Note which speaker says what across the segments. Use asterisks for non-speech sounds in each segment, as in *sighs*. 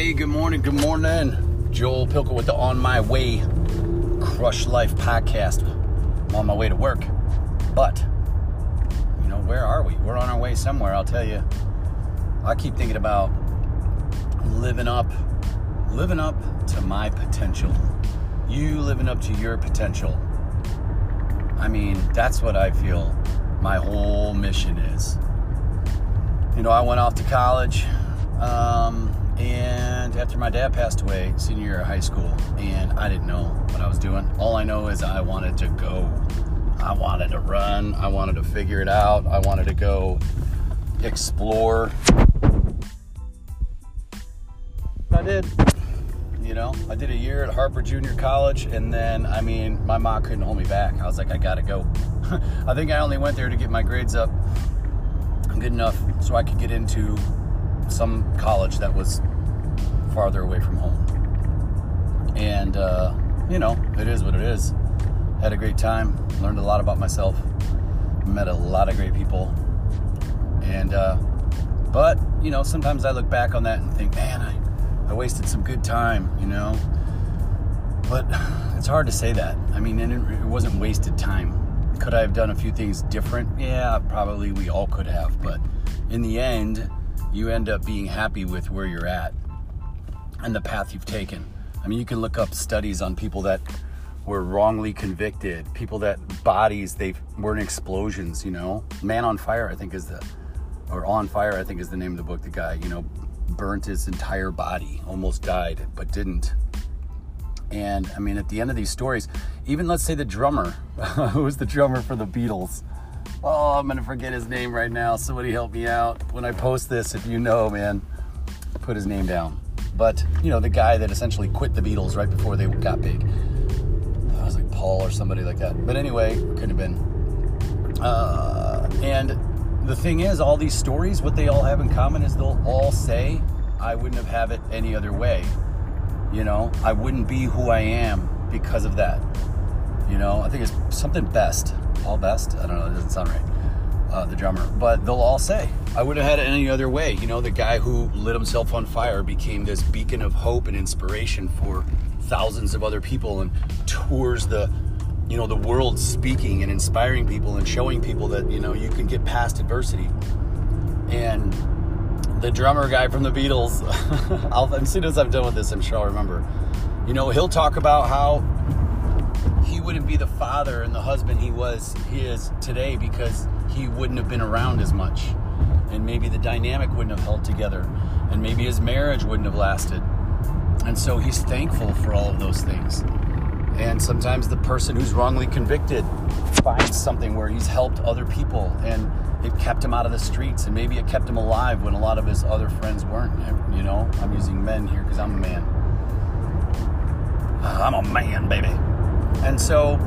Speaker 1: Hey, good morning, good morning. Joel Pilker with the On My Way Crush Life podcast. I'm on my way to work. But, you know, where are we? We're on our way somewhere, I'll tell you. I keep thinking about living up, living up to my potential. You living up to your potential. I mean, that's what I feel my whole mission is. You know, I went off to college. Um, and after my dad passed away, senior year of high school, and I didn't know what I was doing. All I know is I wanted to go. I wanted to run. I wanted to figure it out. I wanted to go explore. I did. You know, I did a year at Harper Junior College, and then, I mean, my mom couldn't hold me back. I was like, I gotta go. *laughs* I think I only went there to get my grades up good enough so I could get into some college that was farther away from home. And, uh, you know, it is what it is. Had a great time, learned a lot about myself, met a lot of great people. And, uh, but, you know, sometimes I look back on that and think, man, I, I wasted some good time, you know. But *sighs* it's hard to say that. I mean, it, it wasn't wasted time. Could I have done a few things different? Yeah, probably we all could have. But in the end, you end up being happy with where you're at and the path you've taken. I mean, you can look up studies on people that were wrongly convicted, people that bodies they were in explosions. You know, Man on Fire, I think is the, or On Fire, I think is the name of the book. The guy, you know, burnt his entire body, almost died, but didn't. And I mean, at the end of these stories, even let's say the drummer, *laughs* who was the drummer for the Beatles, Oh, I'm gonna forget his name right now. Somebody help me out. When I post this, if you know, man, put his name down. But you know, the guy that essentially quit the Beatles right before they got big. I was like Paul or somebody like that. But anyway, couldn't have been. Uh, and the thing is, all these stories, what they all have in common is they'll all say, "I wouldn't have had it any other way." You know, I wouldn't be who I am because of that. You know, I think it's something best Paul Best. I don't know, It doesn't sound right. Uh, the drummer, but they'll all say, I would have had it any other way. You know, the guy who lit himself on fire became this beacon of hope and inspiration for thousands of other people and tours the, you know, the world speaking and inspiring people and showing people that, you know, you can get past adversity. And the drummer guy from the Beatles, *laughs* as soon as I'm done with this, I'm sure I'll remember. You know, he'll talk about how he wouldn't be the father and the husband he was he is today because he wouldn't have been around as much. And maybe the dynamic wouldn't have held together. And maybe his marriage wouldn't have lasted. And so he's thankful for all of those things. And sometimes the person who's wrongly convicted finds something where he's helped other people and it kept him out of the streets. And maybe it kept him alive when a lot of his other friends weren't. You know i'm using men here because i'm a man. I'm a man baby and so,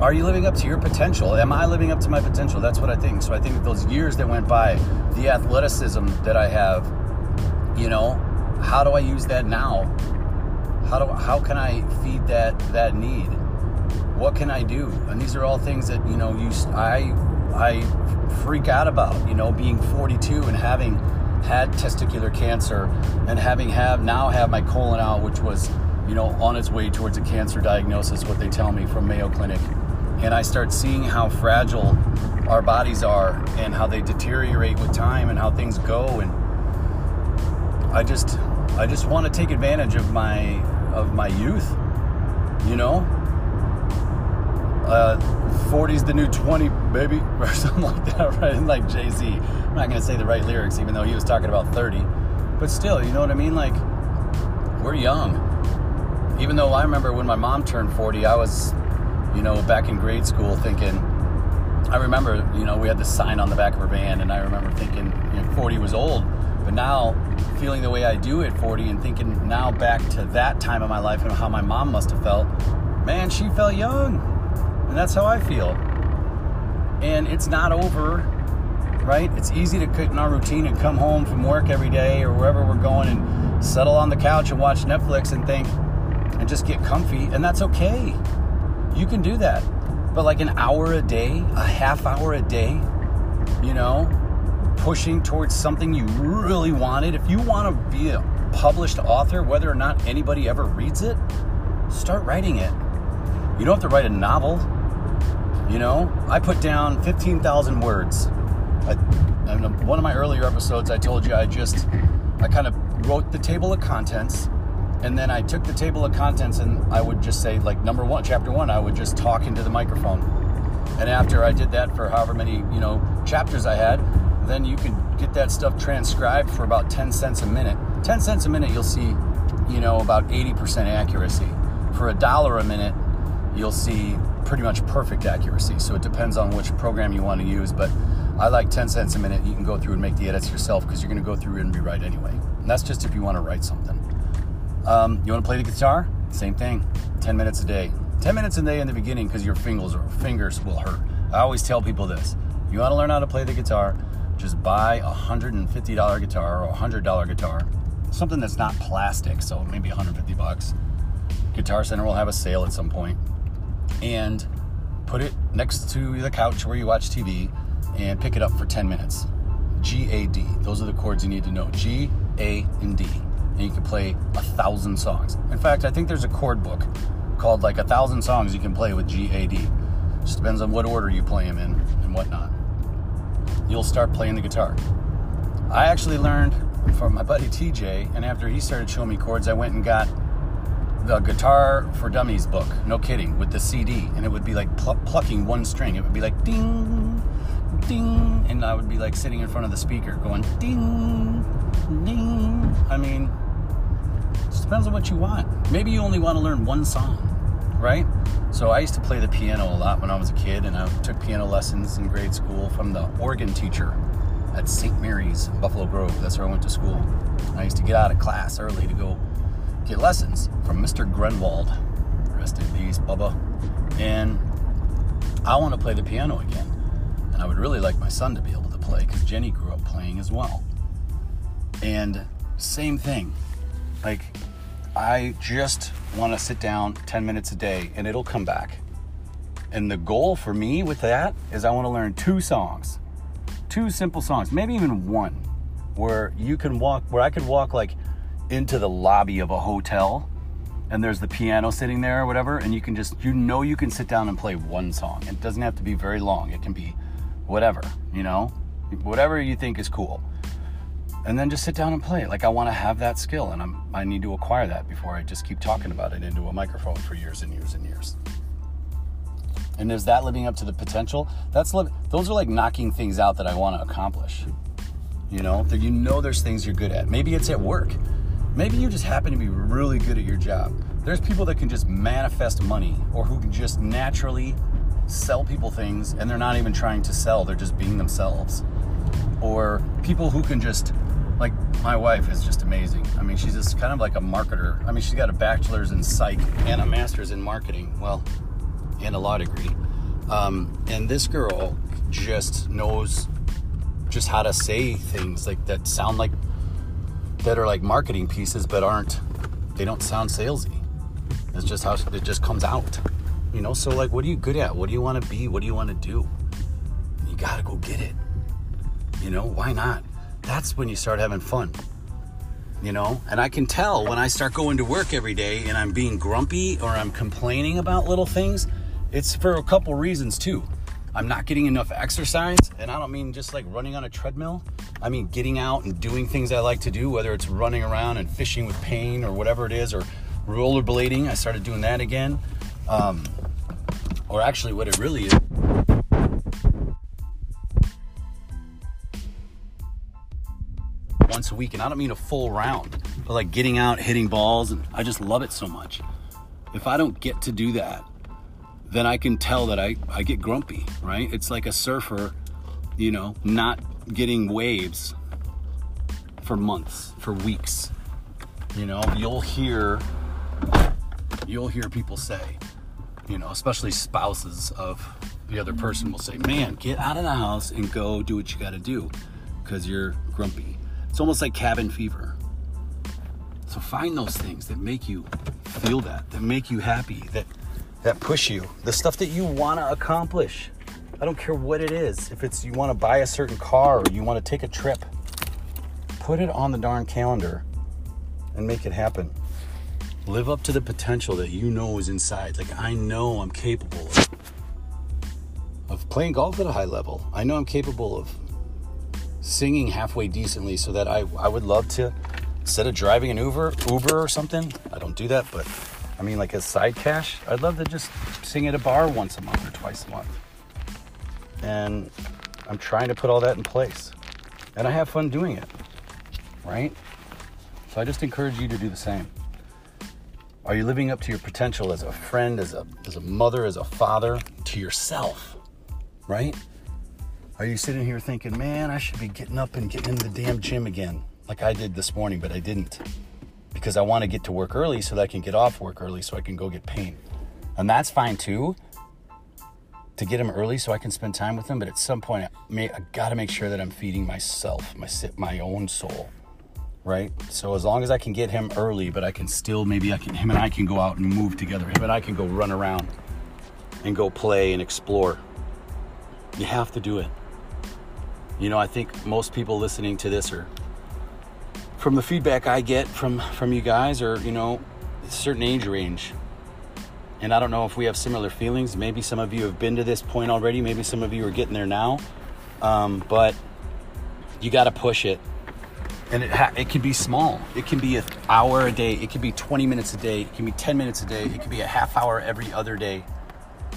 Speaker 1: are you living up to your potential? Am I living up to my potential? That's what I think. So I think those years that went by, the athleticism that I have, you know, how do I use that now? How do how can I feed that that need? What can I do? And these are all things that you know you I I freak out about. You know, being 42 and having had testicular cancer and having have now have my colon out, which was you know, on its way towards a cancer diagnosis, what they tell me from Mayo Clinic. And I start seeing how fragile our bodies are and how they deteriorate with time and how things go. And I just, I just want to take advantage of my, of my youth, you know? Uh, 40's the new 20, baby, *laughs* or something like that, right? *laughs* Like Jay Z. I'm not going to say the right lyrics, even though he was talking about 30. But still, you know what I mean? Like, we're young even though I remember when my mom turned 40, I was, you know, back in grade school thinking, I remember, you know, we had this sign on the back of her van, and I remember thinking, you know, 40 was old. But now, feeling the way I do at 40 and thinking now back to that time of my life and how my mom must have felt, man, she felt young. And that's how I feel. And it's not over, right? It's easy to quit in our routine and come home from work every day or wherever we're going and settle on the couch and watch Netflix and think, and just get comfy, and that's okay. You can do that. But like an hour a day, a half hour a day, you know, pushing towards something you really wanted, if you want to be a published author, whether or not anybody ever reads it, start writing it. You don't have to write a novel. You know, I put down 15,000 words. I, in one of my earlier episodes, I told you I just, I kind of wrote the table of contents and then I took the table of contents and I would just say, like, number one, chapter one, I would just talk into the microphone. And after I did that for however many, you know, chapters I had, then you could get that stuff transcribed for about 10 cents a minute. 10 cents a minute, you'll see, you know, about 80% accuracy. For a dollar a minute, you'll see pretty much perfect accuracy. So it depends on which program you want to use. But I like 10 cents a minute. You can go through and make the edits yourself because you're going to go through and rewrite anyway. And that's just if you want to write something. Um, you want to play the guitar? Same thing. 10 minutes a day. 10 minutes a day in the beginning because your fingers fingers will hurt. I always tell people this. You want to learn how to play the guitar? Just buy a $150 guitar or a $100 guitar. Something that's not plastic, so maybe 150 bucks. Guitar Center will have a sale at some point. And put it next to the couch where you watch TV and pick it up for 10 minutes. G A D. Those are the chords you need to know. G, A, and D and you can play a thousand songs. In fact, I think there's a chord book called like a thousand songs you can play with GAD. Just depends on what order you play them in and whatnot. You'll start playing the guitar. I actually learned from my buddy TJ, and after he started showing me chords, I went and got the Guitar for Dummies book. No kidding, with the CD, and it would be like pl- plucking one string. It would be like ding, ding, and I would be like sitting in front of the speaker going ding, ding. I mean, depends on what you want. Maybe you only want to learn one song, right? So I used to play the piano a lot when I was a kid, and I took piano lessons in grade school from the organ teacher at St. Mary's, in Buffalo Grove. That's where I went to school. I used to get out of class early to go get lessons from Mr. Grenwald. Rest in peace, Bubba. And I want to play the piano again. And I would really like my son to be able to play because Jenny grew up playing as well. And same thing. Like, I just want to sit down 10 minutes a day and it'll come back. And the goal for me with that is I want to learn two songs, two simple songs, maybe even one, where you can walk, where I could walk like into the lobby of a hotel and there's the piano sitting there or whatever, and you can just, you know, you can sit down and play one song. It doesn't have to be very long, it can be whatever, you know, whatever you think is cool and then just sit down and play. Like I want to have that skill, and I'm I need to acquire that before I just keep talking about it into a microphone for years and years and years. And is that living up to the potential? That's li- those are like knocking things out that I want to accomplish. You know, you know there's things you're good at. Maybe it's at work. Maybe you just happen to be really good at your job. There's people that can just manifest money or who can just naturally sell people things and they're not even trying to sell, they're just being themselves. Or people who can just like my wife is just amazing. I mean, she's just kind of like a marketer. I mean, she's got a bachelor's in psych and a master's in marketing. Well, and a law degree. Um, and this girl just knows just how to say things like that sound like that are like marketing pieces, but aren't. They don't sound salesy. It's just how it just comes out. You know. So like, what are you good at? What do you want to be? What do you want to do? You gotta go get it. You know, why not? That's when you start having fun. You know, and I can tell when I start going to work every day and I'm being grumpy or I'm complaining about little things, it's for a couple reasons too. I'm not getting enough exercise, and I don't mean just like running on a treadmill. I mean getting out and doing things I like to do, whether it's running around and fishing with pain or whatever it is, or rollerblading. I started doing that again. Um, or actually, what it really is a week. And I don't mean a full round, but like getting out, hitting balls. And I just love it so much. If I don't get to do that, then I can tell that I, I get grumpy, right? It's like a surfer, you know, not getting waves for months, for weeks. You know, you'll hear you'll hear people say, you know, especially spouses of the other person will say, "Man, get out of the house and go do what you got to do because you're grumpy." It's almost like cabin fever. So find those things that make you feel that, that make you happy, that that push you, the stuff that you want to accomplish. I don't care what it is. If it's you want to buy a certain car or you want to take a trip, put it on the darn calendar and make it happen. Live up to the potential that you know is inside. Like, I know I'm capable of, of playing golf at a high level. I know I'm capable of singing halfway decently so that I, I would love to, instead of driving an Uber, Uber or something, I don't do that, but I mean, like a side cash, I'd love to just sing at a bar once a month or twice a month. And I'm trying to put all that in place. And I have fun doing it, right? So I just encourage you to do the same. Are you living up to your potential as a friend, as a, as a mother, as a father, to yourself, right? Are you sitting here thinking, man, I should be getting up and getting in the damn gym again, like I did this morning, but I didn't? Because I want to get to work early so that I can get off work early so I can go get pain. And that's fine too, to get him early so I can spend time with him. But at some point, I, may, I got to make sure that I'm feeding myself, my, my own soul, right? So as long as I can get him early, but I can still, maybe I can, him and I can go out and move together. Him and I can go run around and go play and explore. You have to do it. You know, I think most people listening to this are from the feedback I get from from you guys are, you know, a certain age range. And I don't know if we have similar feelings. Maybe some of you have been to this point already. Maybe some of you are getting there now. Um, but you got to push it. And it, ha- it can be small. It can be an hour a day. It can be 20 minutes a day. It can be 10 minutes a day. It can be a half hour every other day.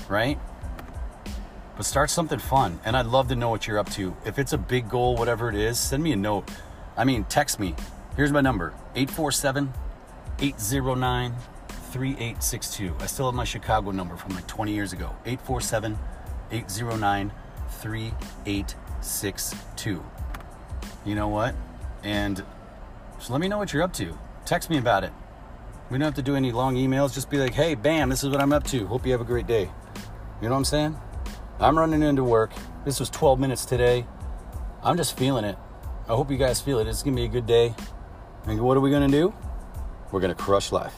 Speaker 1: Right? But start something fun. And I'd love to know what you're up to. If it's a big goal, whatever it is, send me a note. I mean, text me. Here's my number 847 809 3862. I still have my Chicago number from like 20 years ago 847 809 3862. You know what? And so let me know what you're up to. Text me about it. We don't have to do any long emails. Just be like, hey, bam, this is what I'm up to. Hope you have a great day. You know what I'm saying? I'm running into work. This was 12 minutes today. I'm just feeling it. I hope you guys feel it. It's going to be a good day. And what are we going to do? We're going to crush life.